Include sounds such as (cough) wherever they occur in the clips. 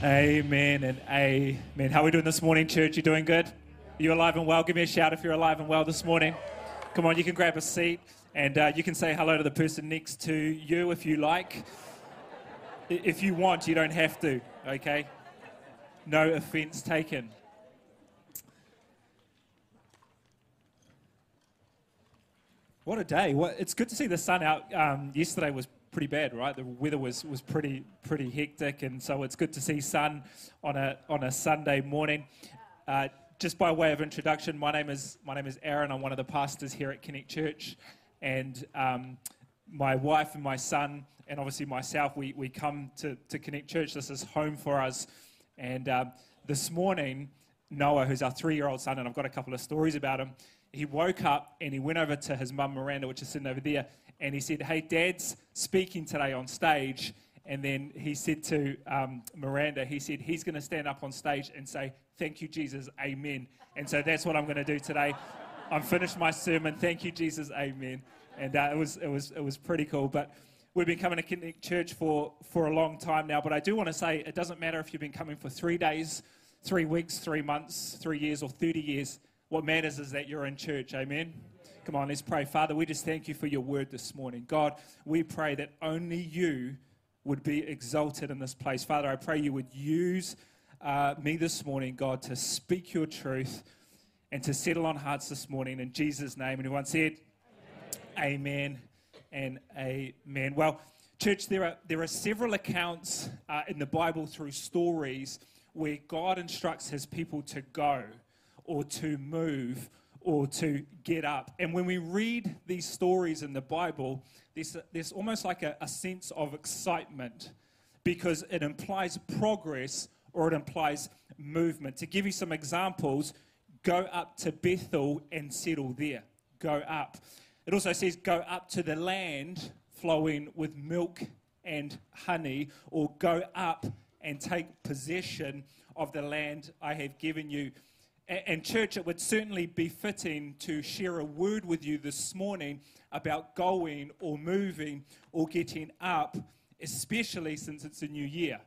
Amen and amen. How are we doing this morning, church? You doing good? You alive and well? Give me a shout if you're alive and well this morning. Come on, you can grab a seat and uh, you can say hello to the person next to you if you like. If you want, you don't have to, okay? No offense taken. What a day. What, it's good to see the sun out. Um, yesterday was pretty bad, right? The weather was, was pretty pretty hectic, and so it's good to see sun on a on a Sunday morning. Uh, just by way of introduction, my name is my name is Aaron. I'm one of the pastors here at Connect Church, and um, my wife and my son, and obviously myself, we, we come to, to Connect Church. This is home for us, and um, this morning, Noah, who's our three-year-old son, and I've got a couple of stories about him. He woke up and he went over to his mum Miranda, which is sitting over there, and he said, Hey, Dad's speaking today on stage. And then he said to um, Miranda, he said, He's going to stand up on stage and say, Thank you, Jesus, amen. And so that's what I'm going to do today. I'm finished my sermon. Thank you, Jesus, amen. And uh, it, was, it, was, it was pretty cool. But we've been coming to Connect Church for, for a long time now. But I do want to say it doesn't matter if you've been coming for three days, three weeks, three months, three years, or 30 years. What matters is that you're in church, amen. Come on, let's pray. Father, we just thank you for your word this morning. God, we pray that only you would be exalted in this place. Father, I pray you would use uh, me this morning, God, to speak your truth and to settle on hearts this morning in Jesus' name. And everyone said, Amen, amen and amen. Well, church, there are, there are several accounts uh, in the Bible through stories where God instructs his people to go or to move or to get up. And when we read these stories in the Bible, there's, there's almost like a, a sense of excitement because it implies progress or it implies movement. To give you some examples, go up to Bethel and settle there. Go up. It also says go up to the land flowing with milk and honey, or go up and take possession of the land I have given you. And, church, it would certainly be fitting to share a word with you this morning about going or moving or getting up, especially since it's a new year,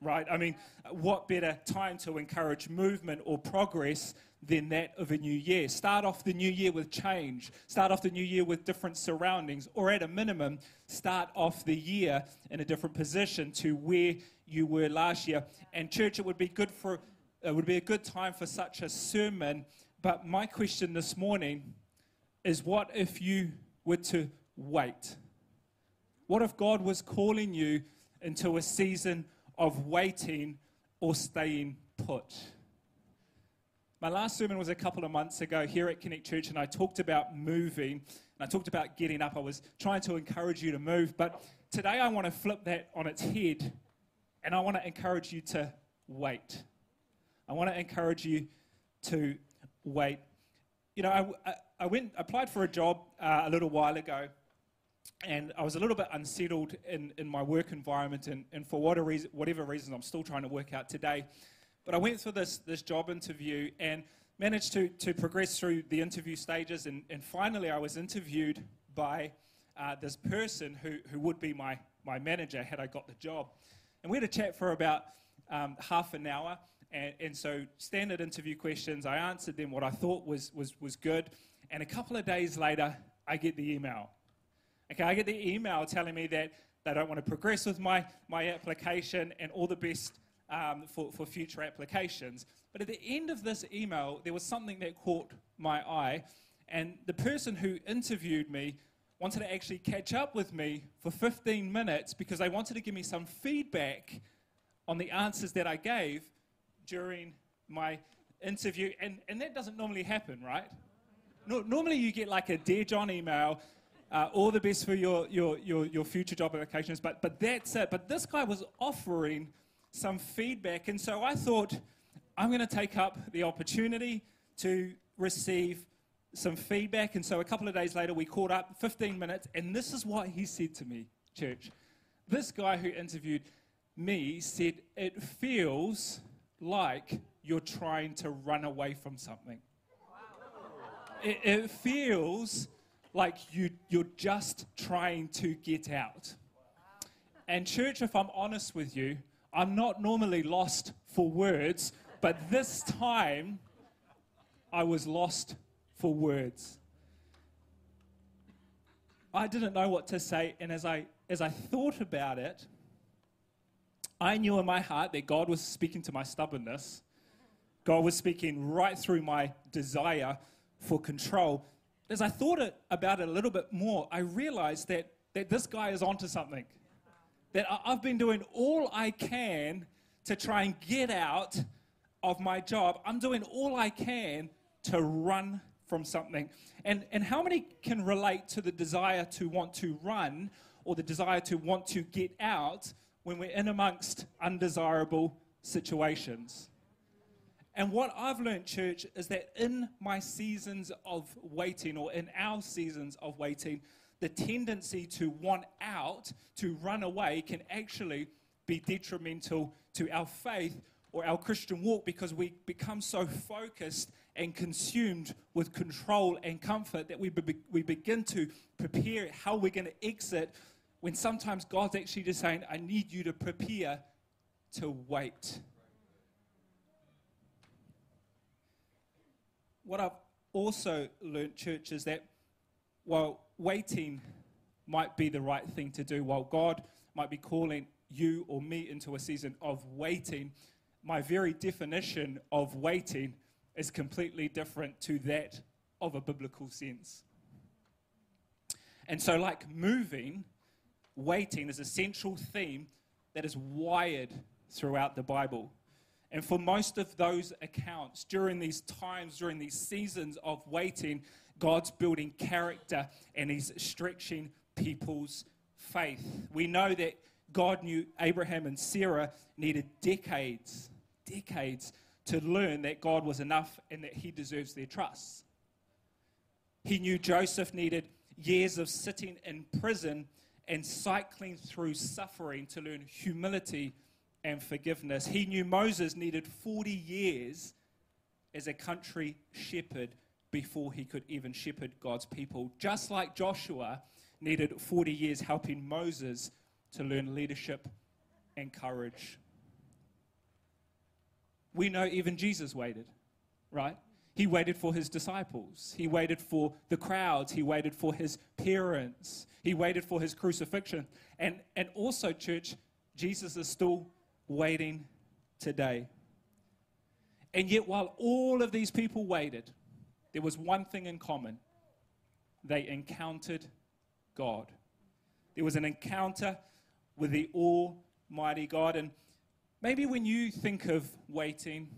right? I mean, what better time to encourage movement or progress than that of a new year? Start off the new year with change, start off the new year with different surroundings, or at a minimum, start off the year in a different position to where you were last year. And, church, it would be good for it would be a good time for such a sermon. But my question this morning is what if you were to wait? What if God was calling you into a season of waiting or staying put? My last sermon was a couple of months ago here at Connect Church, and I talked about moving and I talked about getting up. I was trying to encourage you to move, but today I want to flip that on its head and I want to encourage you to wait. I want to encourage you to wait. You know, I, I, I went, applied for a job uh, a little while ago, and I was a little bit unsettled in, in my work environment, and, and for whatever reason, whatever reason, I'm still trying to work out today. But I went through this, this job interview and managed to, to progress through the interview stages, and, and finally, I was interviewed by uh, this person who, who would be my, my manager had I got the job. And we had a chat for about um, half an hour. And, and so, standard interview questions, I answered them what I thought was, was, was good. And a couple of days later, I get the email. Okay, I get the email telling me that they don't want to progress with my, my application and all the best um, for, for future applications. But at the end of this email, there was something that caught my eye. And the person who interviewed me wanted to actually catch up with me for 15 minutes because they wanted to give me some feedback on the answers that I gave during my interview. And, and that doesn't normally happen, right? No, normally you get like a Dear John email, uh, all the best for your, your, your, your future job applications, but, but that's it. But this guy was offering some feedback. And so I thought, I'm going to take up the opportunity to receive some feedback. And so a couple of days later, we caught up 15 minutes, and this is what he said to me, church. This guy who interviewed me said, It feels like you're trying to run away from something. It, it feels like you, you're just trying to get out. And, church, if I'm honest with you, I'm not normally lost for words, but this time I was lost for words. I didn't know what to say, and as I, as I thought about it, I knew in my heart that God was speaking to my stubbornness. God was speaking right through my desire for control. As I thought it, about it a little bit more, I realized that, that this guy is onto something. That I've been doing all I can to try and get out of my job. I'm doing all I can to run from something. And, and how many can relate to the desire to want to run or the desire to want to get out when we're in amongst undesirable situations? And what I've learned, church, is that in my seasons of waiting, or in our seasons of waiting, the tendency to want out, to run away, can actually be detrimental to our faith or our Christian walk because we become so focused and consumed with control and comfort that we, be- we begin to prepare how we're going to exit when sometimes God's actually just saying, I need you to prepare to wait. What I've also learned, church, is that while waiting might be the right thing to do, while God might be calling you or me into a season of waiting, my very definition of waiting is completely different to that of a biblical sense. And so, like moving, waiting is a central theme that is wired throughout the Bible. And for most of those accounts, during these times, during these seasons of waiting, God's building character and He's stretching people's faith. We know that God knew Abraham and Sarah needed decades, decades to learn that God was enough and that he deserves their trust. He knew Joseph needed years of sitting in prison and cycling through suffering to learn humility and forgiveness. He knew Moses needed 40 years as a country shepherd before he could even shepherd God's people, just like Joshua needed 40 years helping Moses to learn leadership and courage we know even Jesus waited, right? He waited for his disciples. He waited for the crowds. He waited for his parents. He waited for his crucifixion. And, and also, church, Jesus is still waiting today. And yet, while all of these people waited, there was one thing in common they encountered God. There was an encounter with the Almighty God. And Maybe when you think of waiting,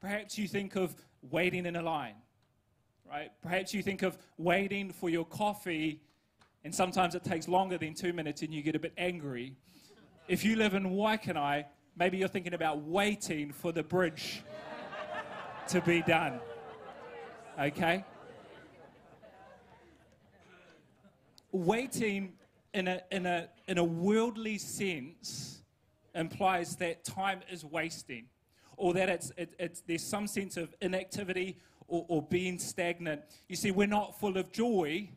perhaps you think of waiting in a line, right? Perhaps you think of waiting for your coffee, and sometimes it takes longer than two minutes and you get a bit angry. If you live in Waikanae, maybe you're thinking about waiting for the bridge to be done. Okay? Waiting in a, in a, in a worldly sense implies that time is wasting or that it's, it, it's, there's some sense of inactivity or, or being stagnant. You see, we're not full of joy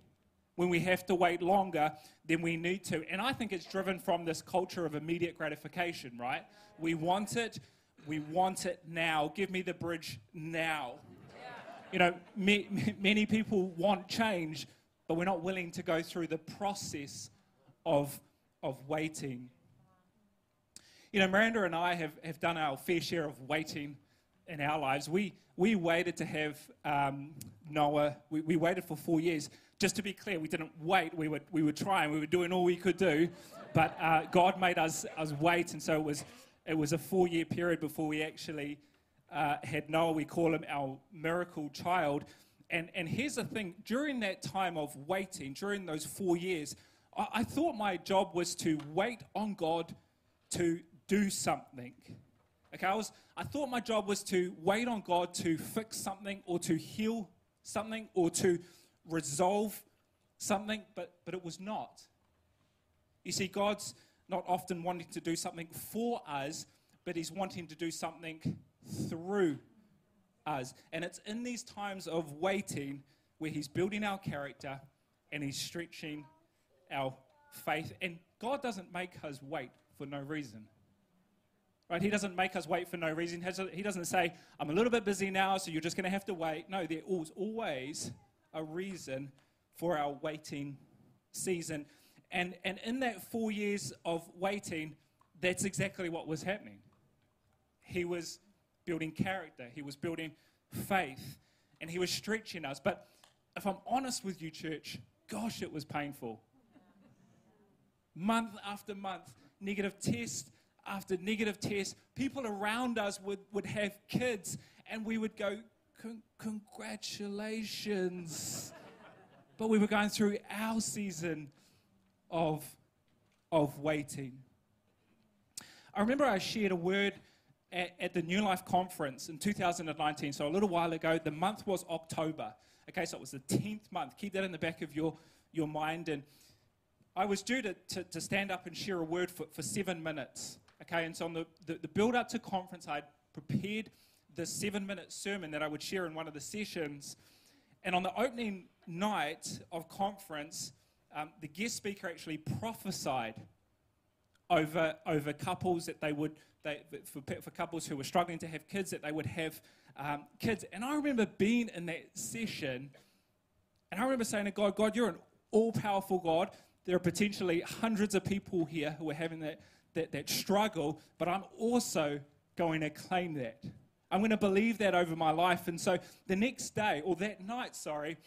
when we have to wait longer than we need to. And I think it's driven from this culture of immediate gratification, right? We want it, we want it now. Give me the bridge now. You know, me, many people want change, but we're not willing to go through the process of, of waiting. You know, Miranda and I have, have done our fair share of waiting in our lives. We, we waited to have um, Noah, we, we waited for four years. Just to be clear, we didn't wait, we were, we were trying, we were doing all we could do, but uh, God made us, us wait, and so it was, it was a four year period before we actually uh, had Noah. We call him our miracle child. And, and here's the thing during that time of waiting, during those four years, I, I thought my job was to wait on God to do something. Okay, I, was, I thought my job was to wait on God to fix something or to heal something or to resolve something, but, but it was not. You see, God's not often wanting to do something for us, but He's wanting to do something through us. And it's in these times of waiting where He's building our character and He's stretching our faith. And God doesn't make us wait for no reason. Right? He doesn't make us wait for no reason. He doesn't say, I'm a little bit busy now, so you're just going to have to wait. No, there is always a reason for our waiting season. And, and in that four years of waiting, that's exactly what was happening. He was building character, he was building faith, and he was stretching us. But if I'm honest with you, church, gosh, it was painful. Month after month, negative test after negative test, people around us would, would have kids, and we would go, Congratulations. but we were going through our season of, of waiting. I remember I shared a word at, at, the New Life conference in 2019, so a little while ago. The month was October. Okay, so it was the 10th month. Keep that in the back of your, your mind. And I was due to, to, to stand up and share a word for, for seven minutes. Okay, and so on the, the, the build up to conference, I'd prepared the seven minute sermon that I would share in one of the sessions. And on the opening night of conference, um, the guest speaker actually prophesied over, over couples that they would, they, for, for couples who were struggling to have kids, that they would have um, kids. And I remember being in that session, and I remember saying to God, God, you're an all powerful God. There are potentially hundreds of people here who are having that, that, that struggle, but I'm also going to claim that. I'm going to believe that over my life. And so the next day, or that night, sorry,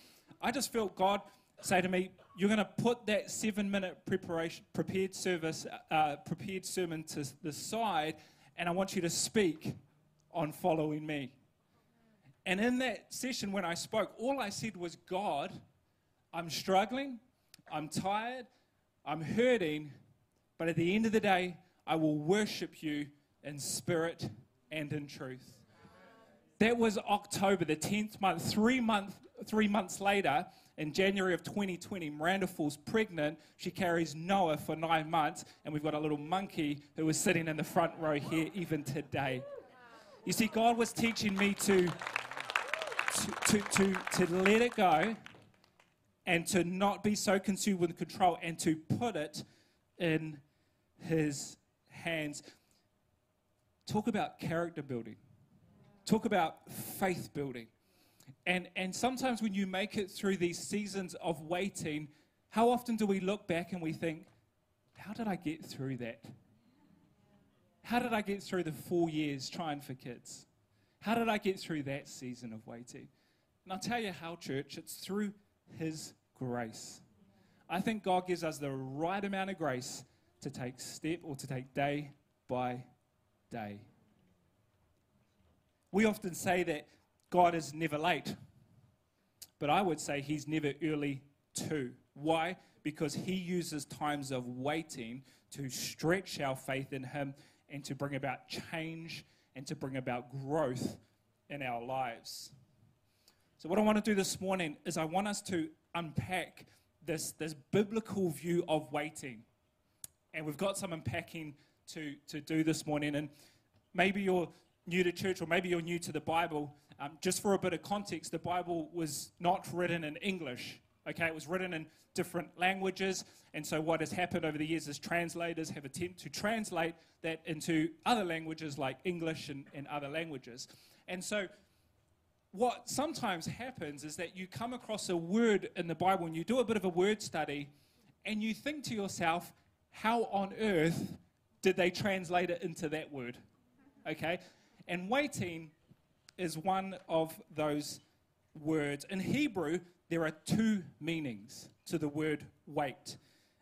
I just felt God say to me, You're going to put that seven minute preparation, prepared service, uh, prepared sermon to the side, and I want you to speak on following me. And in that session, when I spoke, all I said was, God, I'm struggling, I'm tired, I'm hurting, but at the end of the day, I will worship you in spirit and in truth. That was October, the 10th month. Three, month, three months later, in January of 2020, Miranda falls pregnant. She carries Noah for nine months, and we've got a little monkey who is sitting in the front row here even today. You see, God was teaching me to, to, to, to, to let it go and to not be so consumed with control and to put it in His hands. Talk about character building talk about faith building. And, and sometimes when you make it through these seasons of waiting, how often do we look back and we think, how did I get through that? How did I get through the four years trying for kids? How did I get through that season of waiting? And I'll tell you how, church, it's through His grace. I think God gives us the right amount of grace to take step or to take day by day. We often say that God is never late, but I would say He's never early too. Why? Because He uses times of waiting to stretch our faith in Him and to bring about change and to bring about growth in our lives. So, what I want to do this morning is I want us to unpack this, this biblical view of waiting. And we've got some unpacking to, to do this morning. And maybe you're new to church, or maybe you're new to the Bible, um, just for a bit of context, the Bible was not written in English. Okay, it was written in different languages, and so what has happened over the years is translators have attempted to translate that into other languages like English and, and other languages. And so, what sometimes happens is that you come across a word in the Bible and you do a bit of a word study, and you think to yourself, how on earth did they translate it into that word? Okay? And waiting is one of those words. In Hebrew, there are two meanings to the word wait.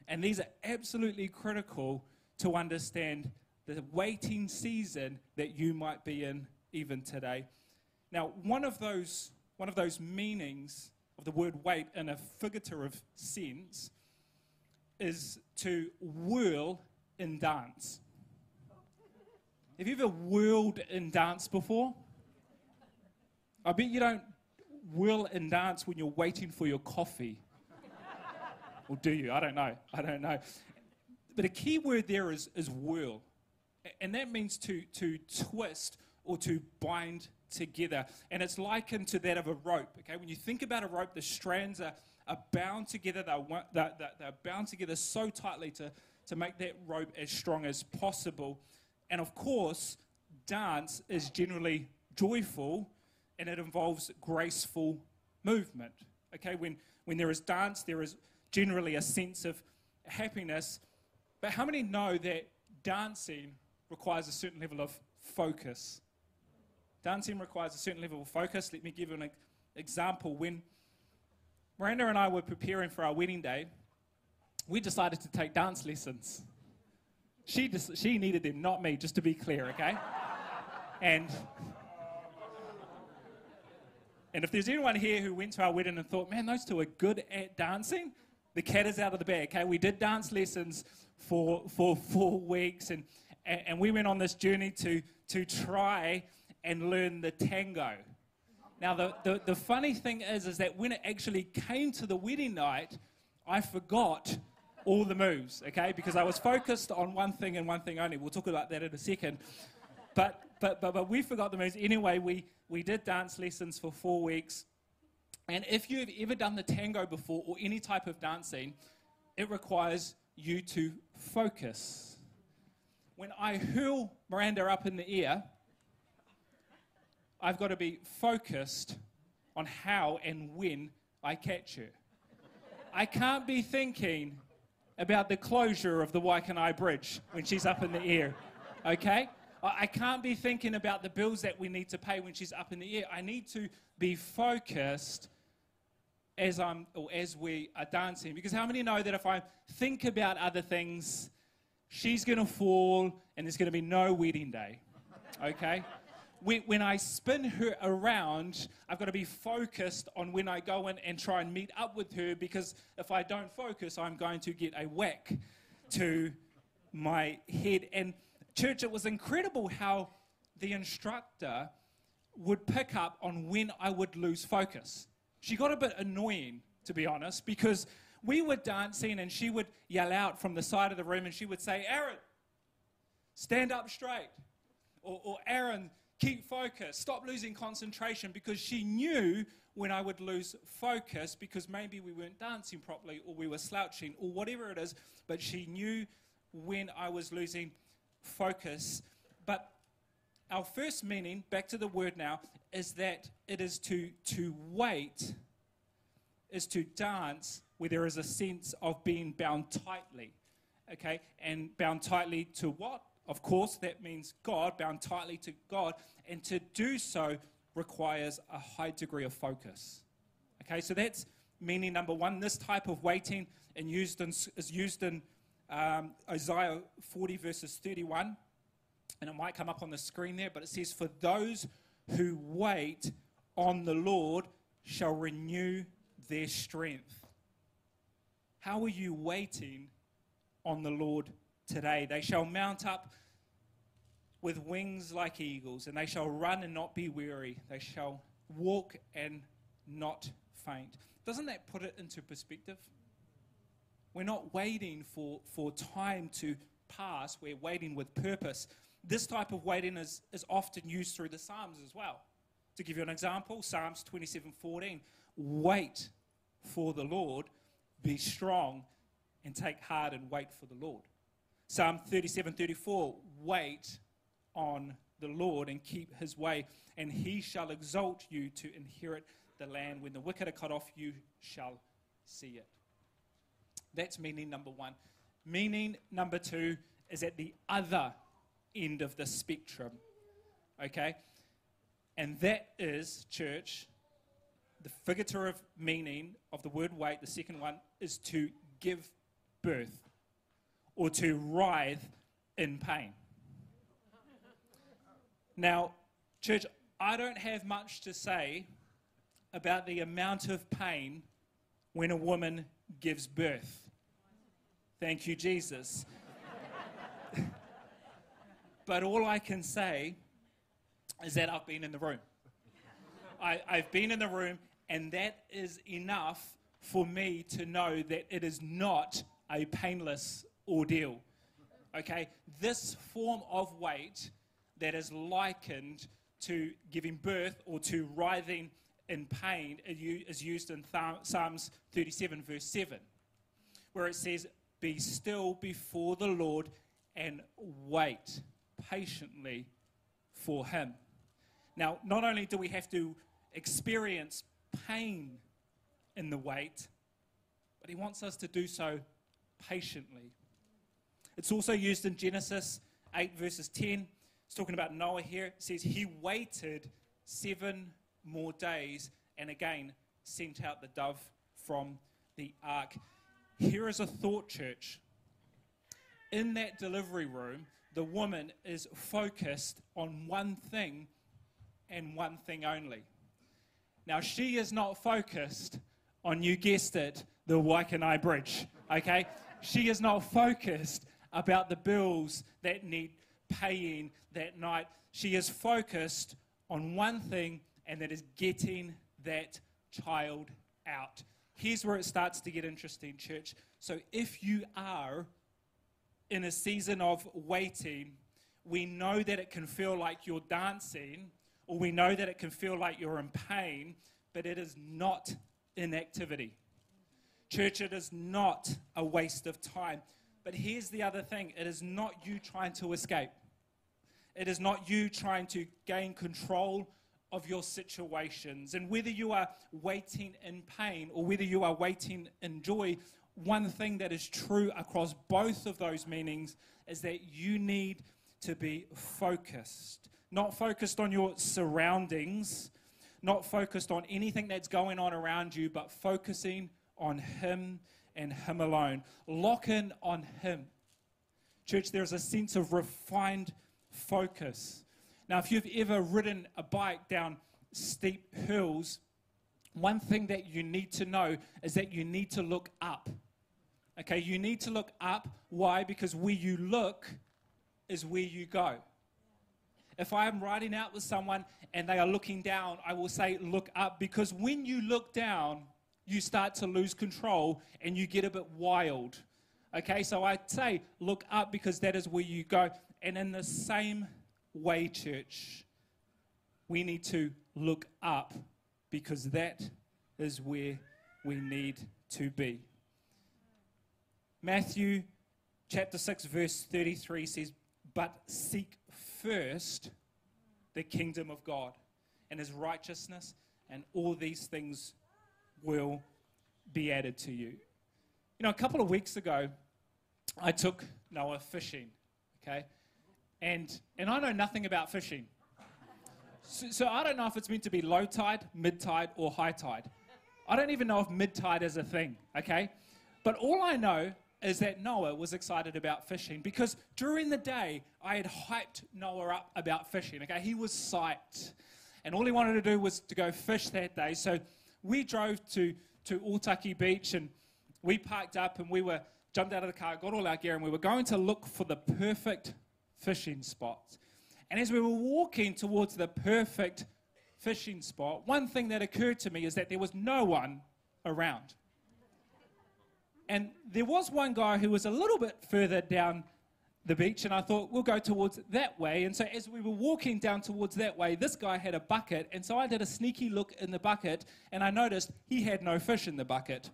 And these are absolutely critical to understand the waiting season that you might be in even today. Now, one of those, one of those meanings of the word wait in a figurative sense is to whirl in dance. Have you ever whirled in dance before? I bet you don't whirl in dance when you're waiting for your coffee. or do you? I don't know. I don't know. But a key word there is, is whirl. And that means to, to twist or to bind together. And it's likened to that of a rope. Okay, when you think about a rope, the strands are, are bound together. They're, bound together so tightly to, to make that rope as strong as possible. And of course, dance is generally joyful and it involves graceful movement. Okay, when, when there is dance, there is generally a sense of happiness. But how many know that dancing requires a certain level of focus? Dancing requires a certain level of focus. Let me give you an example. When Miranda and I were preparing for our wedding day, we decided to take dance lessons. She, just, she needed them, not me, just to be clear, okay? and, and if there's anyone here who went to our wedding and thought, man, those two are good at dancing, the cat is out of the bag, okay? We did dance lessons for, for four weeks, and, and, and we went on this journey to, to try and learn the tango. Now, the, the, the funny thing is, is that when it actually came to the wedding night, I forgot all the moves, okay? Because I was focused on one thing and one thing only. We'll talk about that in a second. But, but, but, but we forgot the moves. Anyway, we, we did dance lessons for four weeks. And if you've ever done the tango before or any type of dancing, it requires you to focus. When I hurl Miranda up in the air, I've got to be focused on how and when I catch her. I can't be thinking, about the closure of the Waikanae Bridge when she's up in the air. Okay? I can't be thinking about the bills that we need to pay when she's up in the air. I need to be focused as I'm or as we are dancing. Because how many know that if I think about other things, she's going to fall and there's going to be no wedding day. Okay? When, I spin her around, I've got to be focused on when I go in and try and meet up with her because if I don't focus, I'm going to get a whack to my head. And, church, it was incredible how the instructor would pick up on when I would lose focus. She got a bit annoying, to be honest, because we were dancing and she would yell out from the side of the room and she would say, Aaron, stand up straight. Or, or Aaron, keep focus, stop losing concentration because she knew when I would lose focus because maybe we weren't dancing properly or we were slouching or whatever it is, but she knew when I was losing focus. But our first meaning, back to the word now, is that it is to, to wait, is to dance where there is a sense of being bound tightly. Okay? And bound tightly to what? Of course, that means God, bound tightly to God, and to do so requires a high degree of focus. Okay, so that's meaning number one. This type of waiting used in, is used in um, Isaiah 40, verses 31. And it might come up on the screen there, but it says, For those who wait on the Lord shall renew their strength. How are you waiting on the Lord today. They shall mount up with wings like eagles, and they shall run and not be weary. They shall walk and not faint. Doesn't that put it into perspective? We're not waiting for, for time to pass, we're waiting with purpose. This type of waiting is, is often used through the Psalms as well. To give you an example, Psalms 27 14. Wait for the Lord, be strong, and take heart and wait for the Lord. Psalm 37 34 Wait on the Lord and keep his way, and he shall exalt you to inherit the land. When the wicked are cut off, you shall see it. That's meaning number one. Meaning number two is at the other end of the spectrum. Okay? And that is, church, the figurative meaning of the word wait, the second one, is to give birth or to writhe in pain. Now, church, I don't have much to say about the amount of pain when a woman gives birth. Thank you, Jesus. (laughs) but all I can say is that I've been in the room. I, have been in the room, and that is enough for me to know that it is not a painless ordeal. Okay? This form of wait that is likened to giving birth or to writhing in pain is used in Psalms 37, verse 7, where it says, Be still before the Lord and wait patiently for Him. Now, not only do we have to experience pain in the wait, but He wants us to do so patiently. It's also used in Genesis 8, verses 10. It's talking about Noah here. It says, He waited seven more days and again sent out the dove from the ark. Here is a thought, church. In that delivery room, the woman is focused on one thing and one thing only. Now, she is not focused on, you guessed it, the Waikanae Bridge, okay? she is not focused about the bills that need paying that night. She is focused on one thing, and that is getting that child out. Here's where it starts to get interesting, church. So, if you are in a season of waiting, we know that it can feel like you're dancing, or we know that it can feel like you're in pain, but it is not inactivity. Church, it is not a waste of time. But here's the other thing it is not you trying to escape, it is not you trying to gain control of your situations. And whether you are waiting in pain or whether you are waiting in joy, one thing that is true across both of those meanings is that you need to be focused. Not focused on your surroundings, not focused on anything that's going on around you, but focusing on Him and Him alone. Lock in on Him. Church, there's a sense of refined focus. Now, if you've ever ridden a bike down steep hills, one thing that you need to know is that you need to look up. Okay, you need to look up. Why? Because where you look is where you go. If I am riding out with someone and they are looking down, I will say, Look up, because when you look down, you start to lose control and you get a bit wild. Okay, so I'd say, Look up, because that is where you go. And in the same way, church, we need to look up because that is where we need to be. Matthew chapter 6, verse 33 says, But seek first the kingdom of God and his righteousness, and all these things will be added to you. You know, a couple of weeks ago, I took Noah fishing, okay? And, and I know nothing about fishing. So, so I don't know if it's meant to be low tide, mid tide, or high tide. I don't even know if mid tide is a thing, okay? But all I know is that Noah was excited about fishing because during the day I had hyped Noah up about fishing. Okay, he was psyched, and all he wanted to do was to go fish that day. So we drove to to Otaki Beach and we parked up and we were jumped out of the car, got all our gear, and we were going to look for the perfect fishing spot. And as we were walking towards the perfect fishing spot, one thing that occurred to me is that there was no one around. And there was one guy who was a little bit further down the beach, and I thought we'll go towards that way. And so as we were walking down towards that way, this guy had a bucket, and so I did a sneaky look in the bucket, and I noticed he had no fish in the bucket.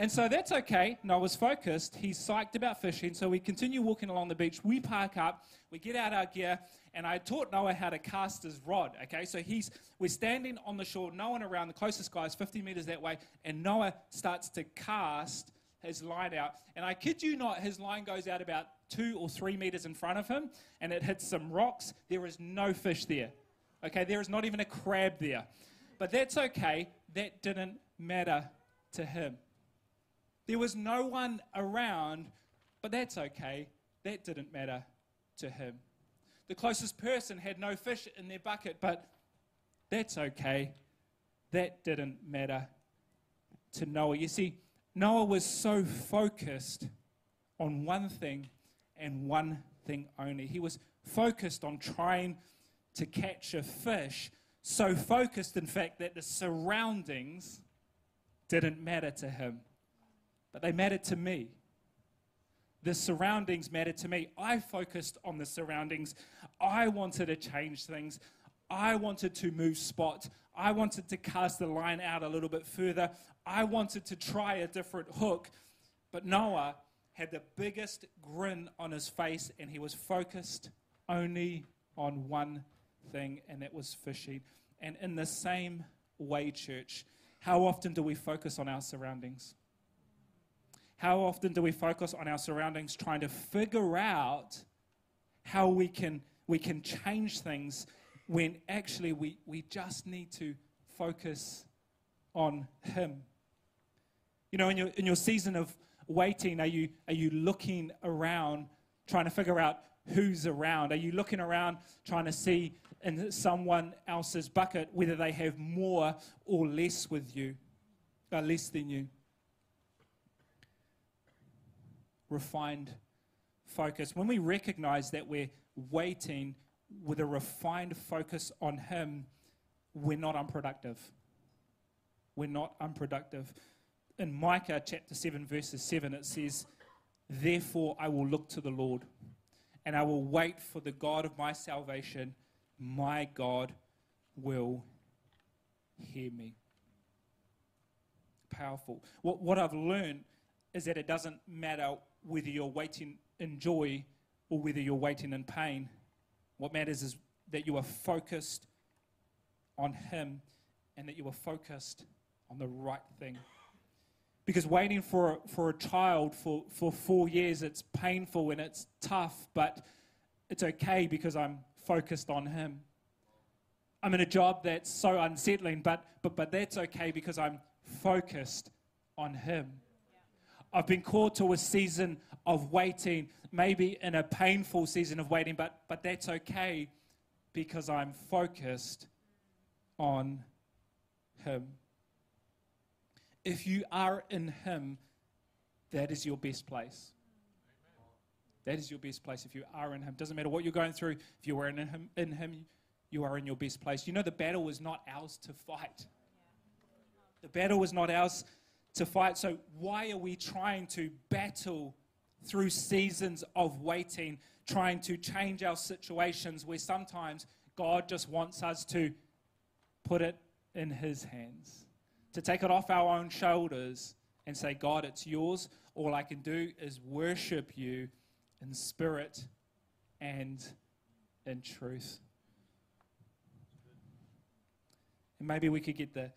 And so that's okay. Noah's focused. He's psyched about fishing. So we continue walking along the beach. We park up. We get out our gear. And I taught Noah how to cast his rod. Okay, so he's we're standing on the shore, no one around. The closest guy is 50 meters that way. And Noah starts to cast his line out. And I kid you not, his line goes out about two or three meters in front of him. And it hits some rocks. There is no fish there. Okay, there is not even a crab there. But that's okay. That didn't matter to him. There was no one around, but that's okay. That didn't matter to him. The closest person had no fish in their bucket, but that's okay. That didn't matter to Noah. You see, Noah was so focused on one thing and one thing only. He was focused on trying to catch a fish, so focused, in fact, that the surroundings didn't matter to him but they mattered to me. The surroundings mattered to me. I focused on the surroundings. I wanted to change things. I wanted to move spot. I wanted to cast the line out a little bit further. I wanted to try a different hook. But Noah had the biggest grin on his face, and he was focused only on one thing, and that was fishing. And in the same way, church, how often do we focus on our surroundings? How often do we focus on our surroundings trying to figure out how we can, we can change things when actually we, we just need to focus on Him? You know, in your, in your season of waiting, are you, are you looking around trying to figure out who's around? Are you looking around trying to see in someone else's bucket whether they have more or less with you, uh, less than you? Refined focus. When we recognize that we're waiting with a refined focus on Him, we're not unproductive. We're not unproductive. In Micah chapter 7, verses 7, it says, Therefore I will look to the Lord and I will wait for the God of my salvation. My God will hear me. Powerful. What, what I've learned is that it doesn't matter whether you're waiting in joy or whether you're waiting in pain. What matters is that you are focused on Him and that you are focused on the right thing. Because waiting for, for a child for, for four years, it's painful and it's tough, but it's okay because I'm focused on Him. I'm in a job that's so unsettling, but, but, but that's okay because I'm focused on Him. I've been called to a season of waiting, maybe in a painful season of waiting, but, but that's okay because I'm focused on Him if you are in Him, that is your best place. That is your best place if you are in Him. Doesn't matter what you're going through, if you are in Him, in him you are in your best place. You know, the battle is not ours to fight. The battle is not ours to fight. So, why are we trying to battle through seasons of waiting, trying to change our situations where sometimes God just wants us to put it in His hands? To take it off our own shoulders and say, God, it's yours. All I can do is worship you in spirit and in truth. And maybe we could get the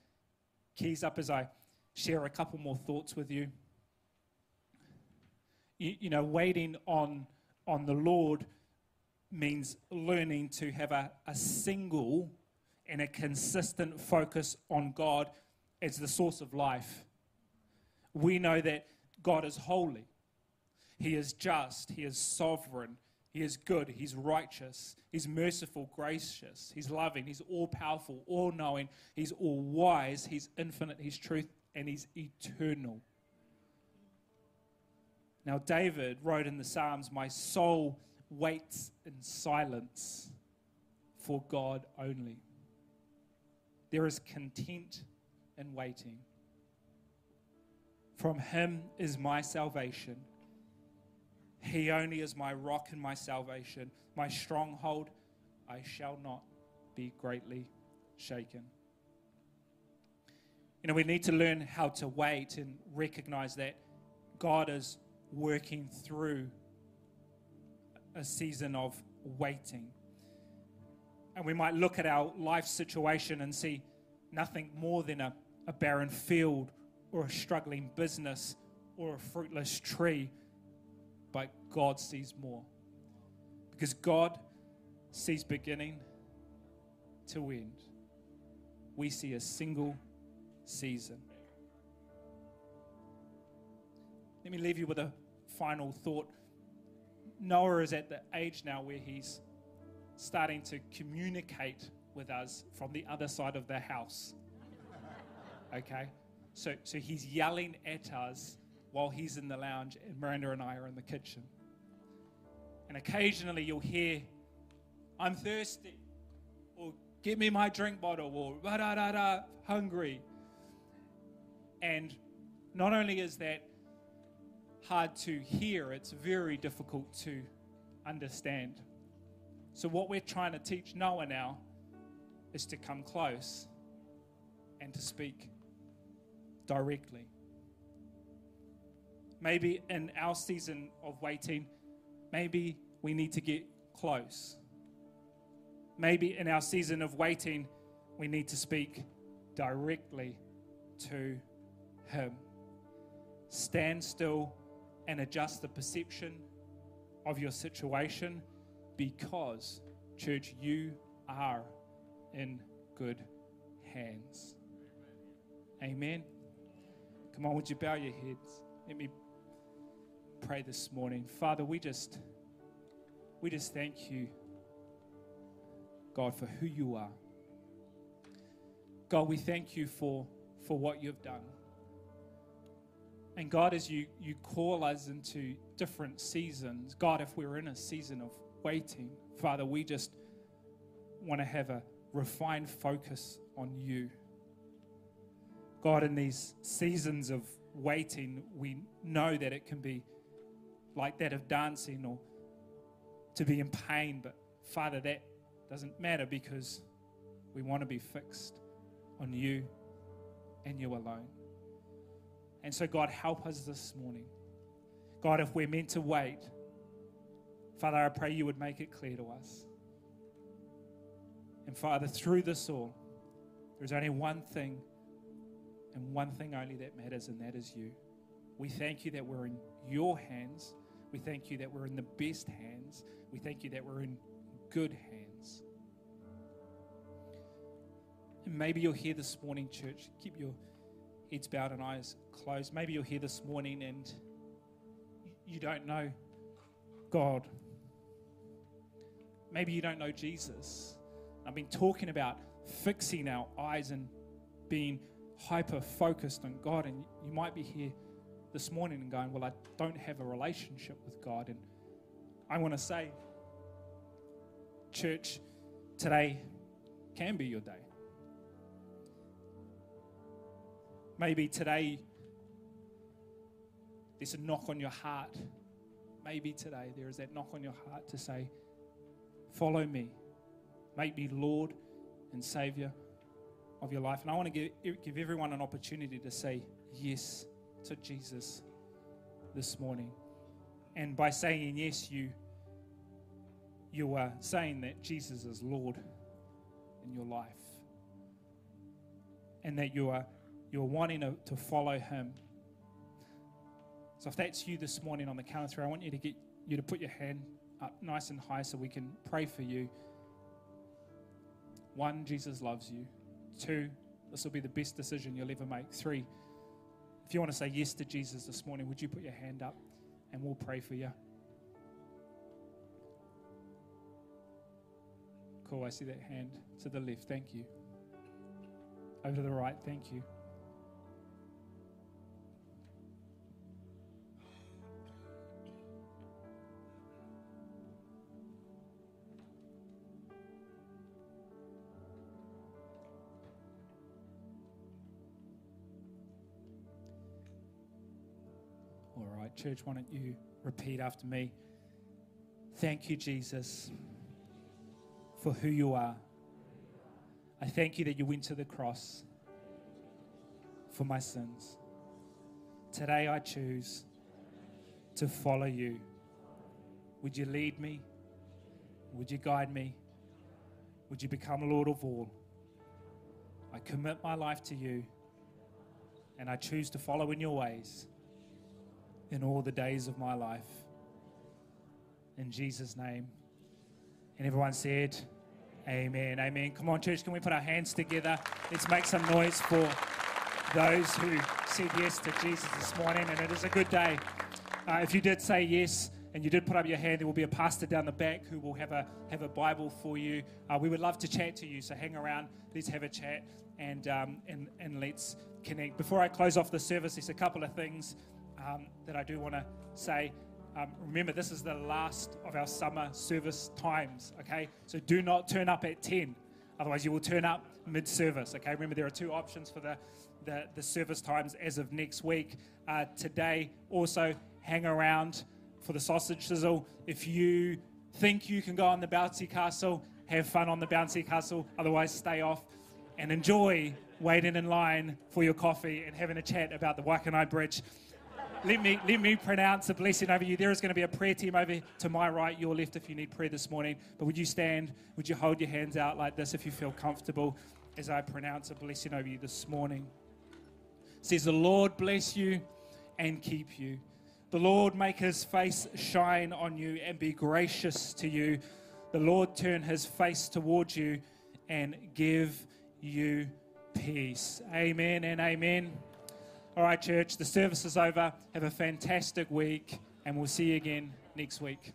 keys up as I share a couple more thoughts with you. You, you know, waiting on, on the Lord means learning to have a, a single and a consistent focus on God as the source of life. We know that God is holy, He is just, He is sovereign, He is good, He's righteous, He's merciful, gracious, He's loving, He's all powerful, all knowing, He's all wise, He's infinite, He's truth, and He's eternal. Now, David wrote in the Psalms, My soul waits in silence for God only. There is content and waiting. From him is my salvation. He only is my rock and my salvation, my stronghold. I shall not be greatly shaken. You know, we need to learn how to wait and recognize that God is working through a season of waiting. And we might look at our life situation and see nothing more than a a barren field or a struggling business or a fruitless tree, but God sees more. Because God sees beginning to end. We see a single season. Let me leave you with a final thought. Noah is at the age now where he's starting to communicate with us from the other side of the house okay? So, so he's yelling at us while he's in the lounge, and Miranda and I are in the kitchen. And occasionally you'll hear, I'm thirsty, or give me my drink bottle, or da da da da, hungry. And not only is that hard to hear, it's very difficult to understand. So, what we're trying to teach Noah now is to come close and to speak directly. maybe in our season of waiting, maybe we need to get close. Maybe in our season of waiting, we need to speak directly to Him. Stand still and adjust the perception of your situation because, church, you are in good hands. Amen. Come on, would you bow your heads? Let me pray this morning. Father, we just we just thank you, God, for who you are. God, we thank you for, for what you've done. And God, as you, you call us into different seasons, God, if we're in a season of waiting, Father, we just want to have a refined focus on you. God, in these seasons of waiting, we know that it can be like that of dancing or to be in pain, but Father, that doesn't matter because we want to be fixed on you and you alone. And so, God, help us this morning. God, if we're meant to wait, Father, I pray you would make it clear to us. And Father, through this all, there's only one thing and one thing only that matters, and that is you. We thank you that we're in your hands. We thank you that we're in the best hands. We thank you that we're in good hands. And maybe you're here this morning, church. Keep your heads bowed and eyes closed. Maybe you're here this morning and you don't know God. Maybe you don't know Jesus. I've been talking about fixing our eyes and being hyper focused on God. And you might be here this morning and going, Well, I don't have a relationship with God. And I want to say, church, today can be your day. Maybe today there's a knock on your heart. Maybe today there is that knock on your heart to say, Follow me. Make me Lord and Savior of your life. And I want to give, give everyone an opportunity to say yes to Jesus this morning. And by saying yes, you, you are saying that Jesus is Lord in your life. And that you are you're wanting to, to follow him. So if that's you this morning on the three, I want you to get you to put your hand up nice and high so we can pray for you. One, Jesus loves you. Two, this will be the best decision you'll ever make. Three, if you want to say yes to Jesus this morning, would you put your hand up and we'll pray for you? Cool, I see that hand to the left. Thank you. Over to the right. Thank you. Church, why don't you repeat after me? Thank you, Jesus, for who you are. I thank you that you went to the cross for my sins. Today I choose to follow you. Would you lead me? Would you guide me? Would you become Lord of all? I commit my life to you and I choose to follow in your ways in all the days of my life. In Jesus' name. And everyone said, Amen. Amen. Come on, church, can we put our hands together? Let's make some noise for those who said yes to Jesus this morning. And it is a good day. Uh, if you did say yes, and you did put up your hand, there will be a pastor down the back who will have a have a Bible for you. Uh, we would love to chat to you, so hang around. Let's have a chat and um, and and let's connect. Before I close off the service, there's a couple of things um, that I do want to say. Um, remember, this is the last of our summer service times, okay? So do not turn up at 10. Otherwise, you will turn up mid service, okay? Remember, there are two options for the, the, the service times as of next week. Uh, today, also hang around for the sausage sizzle. If you think you can go on the bouncy castle, have fun on the bouncy castle. Otherwise, stay off and enjoy waiting in line for your coffee and having a chat about the Waikanae Bridge. Let me let me pronounce a blessing over you. There is going to be a prayer team over to my right, your left, if you need prayer this morning. But would you stand? Would you hold your hands out like this if you feel comfortable as I pronounce a blessing over you this morning? It says the Lord bless you and keep you. The Lord make his face shine on you and be gracious to you. The Lord turn his face towards you and give you peace. Amen and amen. All right, church, the service is over. Have a fantastic week, and we'll see you again next week.